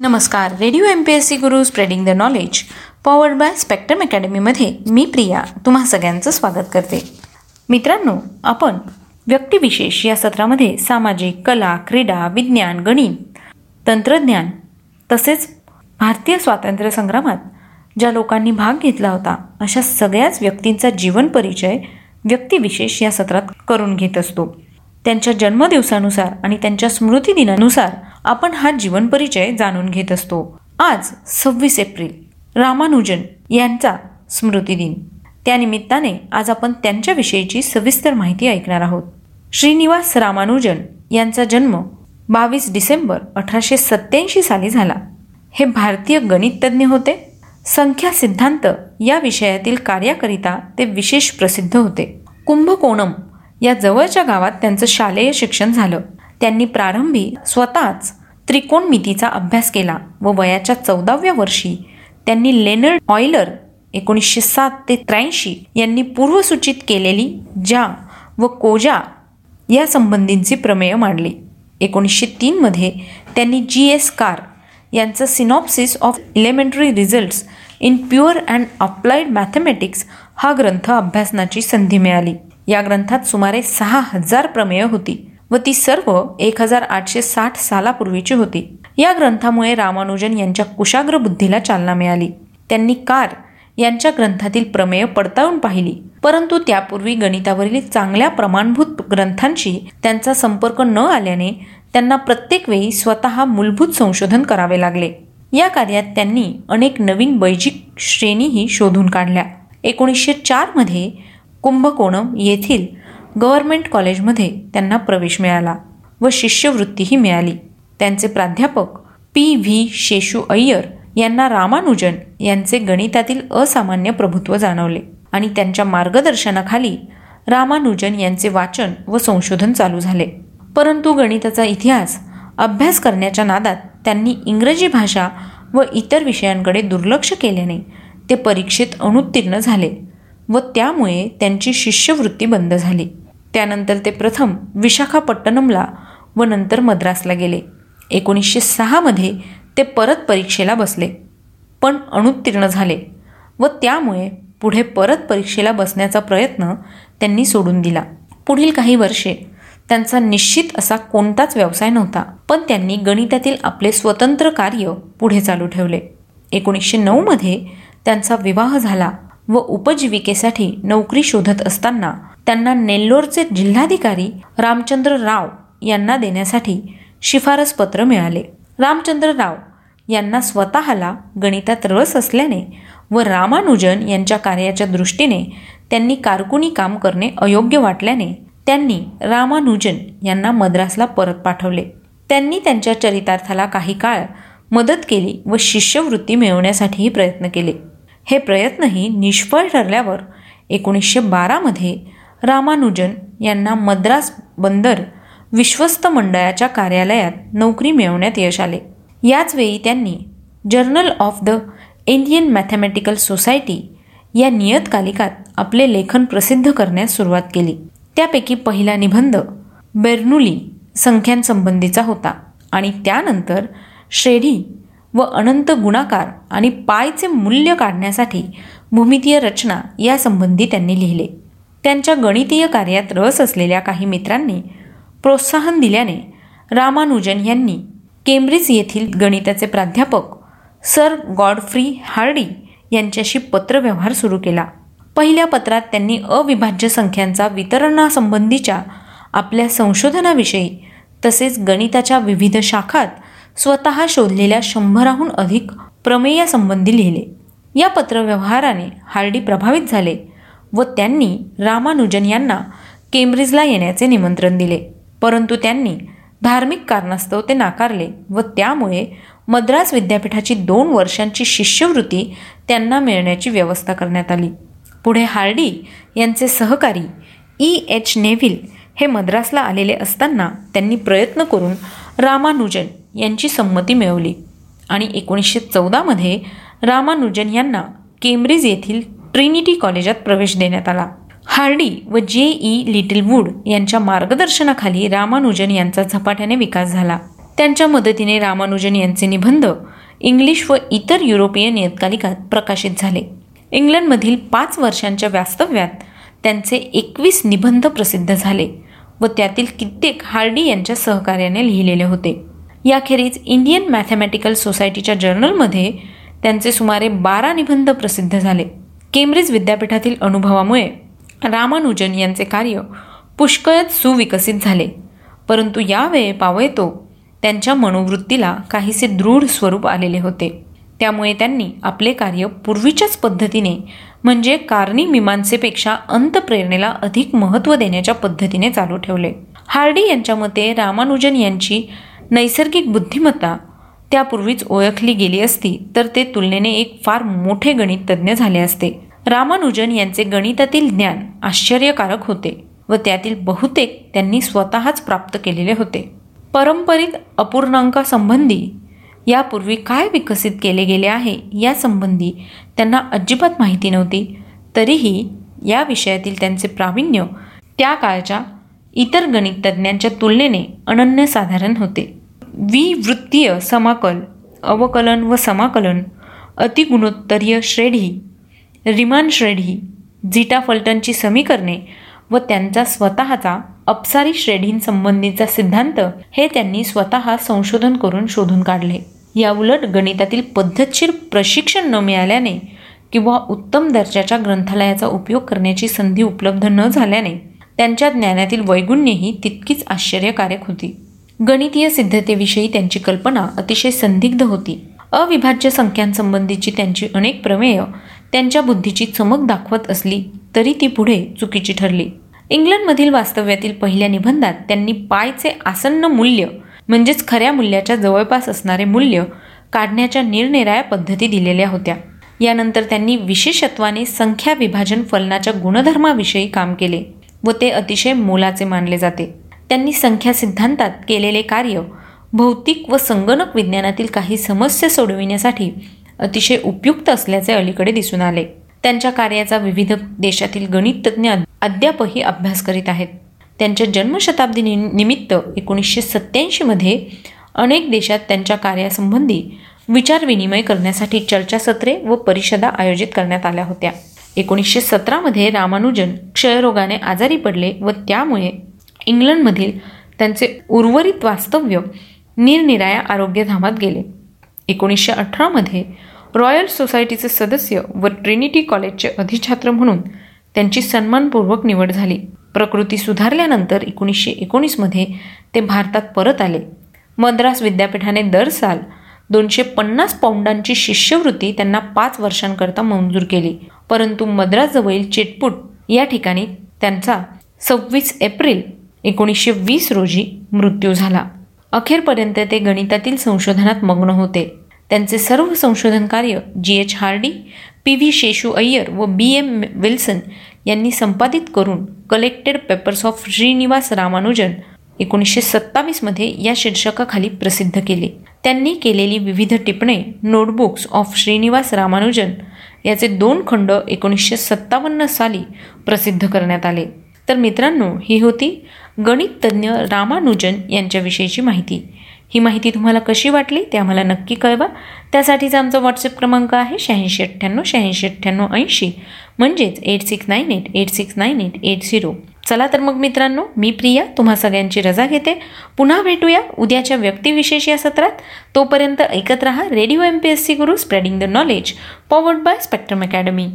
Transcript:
नमस्कार. Radio M P S C Guru spreading the knowledge. Powered by spectrum अकॅडमीमध्ये मी प्रिया तुम्हा सगळ्यांचं स्वागत करते. मित्रांनो आपण व्यक्तिविशेष या सत्रामध्ये सामाजिक कला क्रीडा विज्ञान गणित तंत्रज्ञान तसेच भारतीय स्वातंत्र्य संग्रामात ज्या लोकांनी भाग घेतला होता अशा सगळ्याच व्यक्तींचा जीवन परिचय व्यक्तिविशेष या सत्रात करून घेत असतो. त्यांच्या जन्मदिवसानुसार आणि त्यांच्या स्मृतिदिनानुसार आपण हा जीवन परिचय जाणून घेत असतो. आज सव्वीस एप्रिल रामानुजन यांचा स्मृतिदिन त्यानिमित्ताने आज आपण त्यांच्याविषयीची सविस्तर माहिती ऐकणार आहोत. श्रीनिवास रामानुजन यांचा जन्म बावीस डिसेंबर अठराशे सत्याऐंशी साली झाला. हे भारतीय गणिततज्ञ होते. संख्या सिद्धांत या विषयातील कार्याकरिता ते विशेष प्रसिद्ध होते. कुंभकोणम या जवळच्या गावात त्यांचं शालेय शिक्षण झालं. त्यांनी प्रारंभी स्वतःच त्रिकोणमितीचा अभ्यास केला व वयाच्या चौदाव्या वर्षी त्यांनी लेनर्ड ऑयलर एकोणीसशे सात ते त्र्याऐंशी यांनी पूर्वसूचित केलेली ज्या व कोजा या संबंधींची प्रमेय मांडली. एकोणीसशे तीनमध्ये त्यांनी जी एस कार यांचं synopsis of elementary results in pure and applied mathematics हा ग्रंथ अभ्यासनाची संधी मिळाली. या ग्रंथात सुमारे सहा हजार प्रमेय होती. व ती सर्व एक हजार आठशे साठ सालापूर्वीची होती. या ग्रंथामुळे रामानुजन यांच्या कुशाग्र बुद्धीला चालना मिळाली. त्यांनी कार यांच्या ग्रंथातील प्रमेय पडताळून पाहिली. परंतु त्यापूर्वी गणितावरील चांगल्या प्रमाणभूत ग्रंथांशी त्यांचा संपर्क न आल्याने त्यांना प्रत्येक वेळी स्वतः मूलभूत संशोधन करावे लागले. या कार्यात त्यांनी अनेक नवीन बैजिक श्रेणीही शोधून काढल्या. एकोणीसशे चारमध्ये कुंभकोणम येथील गव्हर्मेंट कॉलेजमध्ये त्यांना प्रवेश मिळाला व शिष्यवृत्तीही मिळाली. त्यांचे प्राध्यापक पी व्ही शेषू अय्यर यांना रामानुजन यांचे गणितातील असामान्य प्रभुत्व जाणवले आणि त्यांच्या मार्गदर्शनाखाली रामानुजन यांचे वाचन व संशोधन चालू झाले. परंतु गणिताचा इतिहास अभ्यास करण्याच्या नादात त्यांनी इंग्रजी भाषा व इतर विषयांकडे दुर्लक्ष केल्याने ते परीक्षेत अनुत्तीर्ण झाले व त्यामुळे त्यांची शिष्यवृत्ती बंद झाली. त्यानंतर ते प्रथम विशाखापट्टणमला व नंतर मद्रासला गेले. एकोणीसशे सहामध्ये ते परत परीक्षेला बसले पण अनुत्तीर्ण झाले व त्यामुळे पुढे परत परीक्षेला बसण्याचा प्रयत्न त्यांनी सोडून दिला. पुढील काही वर्षे त्यांचा निश्चित असा कोणताच व्यवसाय नव्हता पण त्यांनी गणितातील आपले स्वतंत्र कार्य पुढे चालू ठेवले. एकोणीसशे नऊमध्ये त्यांचा विवाह झाला व उपजीविकेसाठी नोकरी शोधत असताना त्यांना नेल्लोरचे जिल्हाधिकारी रामचंद्र राव यांना देण्यासाठी शिफारस पत्र मिळाले. रामचंद्र राव यांना स्वतःला गणितात रस असल्याने व रामानुजन यांच्या कार्याच्या दृष्टीने त्यांनी कारकुनी काम करणे अयोग्य वाटल्याने त्यांनी रामानुजन यांना मद्रासला परत पाठवले. त्यांनी त्यांच्या चरितार्थाला काही काळ मदत केली व शिष्यवृत्ती मिळवण्यासाठीही प्रयत्न केले. हे प्रयत्नही निष्फळ ठरल्यावर एकोणीसशे बारामध्ये रामानुजन यांना मद्रास बंदर विश्वस्त मंडळाच्या कार्यालयात नोकरी मिळवण्यात यश आले. याचवेळी त्यांनी journal of the Indian mathematical society या नियतकालिकात आपले लेखन प्रसिद्ध करण्यास सुरुवात केली. त्यापैकी पहिला निबंध बेर्नुली संख्यांसंबंधीचा होता आणि त्यानंतर श्रेढी व अनंत गुणाकार आणि पायचे मूल्य काढण्यासाठी भूमितीय रचना यासंबंधी त्यांनी लिहिले. त्यांच्या गणितीय कार्यात रस असलेल्या काही मित्रांनी प्रोत्साहन दिल्याने रामानुजन यांनी केम्ब्रिज येथील गणिताचे प्राध्यापक सर गॉडफ्री हार्डी यांच्याशी पत्रव्यवहार सुरू केला. पहिल्या पत्रात त्यांनी अविभाज्य संख्यांचा वितरणासंबंधीच्या आपल्या संशोधनाविषयी तसेच गणिताच्या विविध शाखात स्वतः शोधलेल्या शंभराहून अधिक प्रमेयासंबंधी लिहिले. या पत्रव्यवहाराने हार्डी प्रभावित झाले व त्यांनी रामानुजन यांना केम्ब्रिजला येण्याचे निमंत्रण दिले. परंतु त्यांनी धार्मिक कारणास्तव ते नाकारले व त्यामुळे मद्रास विद्यापीठाची दोन वर्षांची शिष्यवृत्ती त्यांना मिळण्याची व्यवस्था करण्यात आली. पुढे हार्डी यांचे सहकारी ई. एच. नेव्हिल हे मद्रासला आलेले असताना त्यांनी प्रयत्न करून रामानुजन यांची संमती मिळवली. आणि एकोणीसशे चौदामध्ये रामानुजन यांना केम्ब्रिज येथील ट्रिनिटी कॉलेजात प्रवेश देण्यात आला. हार्डी व जे ई लिटिल वूड यांच्या मार्गदर्शनाखाली रामानुजन यांचा झपाट्याने विकास झाला. त्यांच्या मदतीने रामानुजन यांचे निबंध इंग्लिश व इतर युरोपीय नियतकालिकात प्रकाशित झाले. इंग्लंडमधील पाच वर्षांच्या वास्तव्यात त्यांचे एकवीस निबंध प्रसिद्ध झाले व त्यातील कित्येक हार्डी यांच्या सहकार्याने लिहिलेले होते. याखेरीज इंडियन मॅथमॅटिकल सोसायटीच्या जर्नलमध्ये त्यांचे सुमारे बारा निबंध प्रसिद्ध झाले. केम्ब्रिज विद्यापीठातील अनुभवामुळे रामानुजन यांचे कार्य पुष्कळच सुविकसित झाले. परंतु यावेळे पावयतो त्यांच्या मनोवृत्तीला काहीसे दृढ स्वरूप आलेले होते. त्यामुळे त्यांनी आपले कार्य पूर्वीच्याच पद्धतीने म्हणजे कारणी मीमांसेपेक्षा अंतप्रेरणेला अधिक महत्त्व देण्याच्या पद्धतीने चालू ठेवले. हार्डी यांच्या मते रामानुजन यांची नैसर्गिक बुद्धिमत्ता त्यापूर्वीच ओळखली गेली असती तर ते तुलनेने एक फार मोठे गणित तज्ज्ञ झाले असते. रामानुजन यांचे गणितातील ज्ञान आश्चर्यकारक होते व त्यातील बहुतेक त्यांनी स्वतःच प्राप्त केलेले होते. परंपरित अपूर्णांकासंबंधी यापूर्वी काय विकसित केले गेले आहे यासंबंधी त्यांना अजिबात माहिती नव्हती. तरीही या विषयातील त्यांचे प्रावीण्य त्या काळच्या इतर गणितज्ञांच्या तुलनेने अनन्यसाधारण होते. विवृत्तीय समाकल अवकलन व समाकलन अतिगुणोत्तरीय श्रेढी रिमान श्रेढी झिटा फलटनची समीकरणे व त्यांचा स्वतःचा अपसारी श्रेढींसंबंधीचा सिद्धांत हे त्यांनी स्वतः संशोधन करून शोधून काढले. याउलट गणितातील पद्धतशीर प्रशिक्षण न मिळाल्याने किंवा उत्तम दर्जाच्या ग्रंथालयाचा उपयोग करण्याची संधी उपलब्ध न झाल्याने त्यांच्या ज्ञानातील वैगुण्यही तितकीच आश्चर्यकारक होती. गणितीय सिद्धतेविषयी त्यांची कल्पना अतिशय संदिग्ध होती. अविभाज्य संख्यांसंबंधीची त्यांची अनेक प्रमेय त्यांच्या बुद्धीची चमक दाखवत असली तरी ती पुढे चुकीची ठरली. इंग्लंडमधील वास्तव्यातील पहिल्या निबंधात त्यांनी पायचे आसन्न मूल्य म्हणजेच खऱ्या मूल्याच्या जवळपास असणारे मूल्य काढण्याच्या निरनिराळ्या पद्धती दिलेल्या होत्या. यानंतर त्यांनी विशेषत्वाने संख्या विभाजन फलनाच्या गुणधर्माविषयी काम केले व ते अतिशय मोलाचे मानले जाते. त्यांनी संख्या सिद्धांतात केलेले कार्य भौतिक व संगणक विज्ञानातील काही समस्या सोडविण्यासाठी अतिशय उपयुक्त असल्याचे अलीकडे दिसून आले. त्यांच्या कार्याचा विविध देशातील गणिततज्ञ अद्यापही अभ्यास करीत आहेत. त्यांच्या जन्मशताब्दी निमित्त एकोणीसशे सत्याऐंशीमध्ये अनेक देशात त्यांच्या कार्यासंबंधी विचारविनिमय करण्यासाठी चर्चासत्रे व परिषदा आयोजित करण्यात आल्या होत्या. एकोणीसशे सतरामध्ये रामानुजन क्षयरोगाने आजारी पडले व त्यामुळे इंग्लंडमधील त्यांचे उर्वरित वास्तव्य निरनिराया आरोग्यधामात गेले. एकोणीसशे अठरामध्ये रॉयल सोसायटीचे सदस्य व ट्रिनिटी कॉलेजचे अधिछात्र म्हणून त्यांची सन्मानपूर्वक निवड झाली. प्रकृती सुधारल्यानंतर एकोणीसशे एकोणीसमध्ये ते भारतात परत आले. मद्रास विद्यापीठाने दर साल दोनशे पन्नास पौंडांची शिष्यवृत्ती त्यांना पाच वर्षांकरता मंजूर केली. परंतु मद्रासजवळील चिटपूट या ठिकाणी त्यांचा सव्वीस एप्रिल एकोणीसशे वीस रोजी मृत्यू झाला. अखेरपर्यंत ते गणितातील संशोधनात मग्न होते. त्यांचे सर्व संशोधन कार्य G. H. Hardy P. V. Seshu Iyer व बी. एम. विल्सन यांनी संपादित करून collected papers of Srinivasa Ramanujan एकोणीसशे सत्तावीसमध्ये या शीर्षकाखाली प्रसिद्ध केले. त्यांनी केलेली विविध टिपणे नोटबुक्स ऑफ श्रीनिवास रामानुजन याचे दोन खंड एकोणीसशे सत्तावन्न साली प्रसिद्ध करण्यात आले. तर मित्रांनो ही होती गणिततज्ञ रामानुजन यांच्याविषयीची माहिती. ही माहिती तुम्हाला कशी वाटली ते आम्हाला नक्की कळवा. त्यासाठीचा आमचा व्हॉट्सअप क्रमांक आहे शहाऐंशी अठ्ठ्याण्णव शहाऐंशी अठ्ठ्याण्णव ऐंशी. म्हणजेच eight six nine eight eight six nine eight eight zero चला तर मग मित्रांनो मी प्रिया तुम्हा सगळ्यांची रजा घेते. पुन्हा भेटूया उद्याच्या व्यक्तिविशेष या सत्रात. तोपर्यंत ऐकत रहा radio M P S C Guru spreading the knowledge powered by Spectrum academy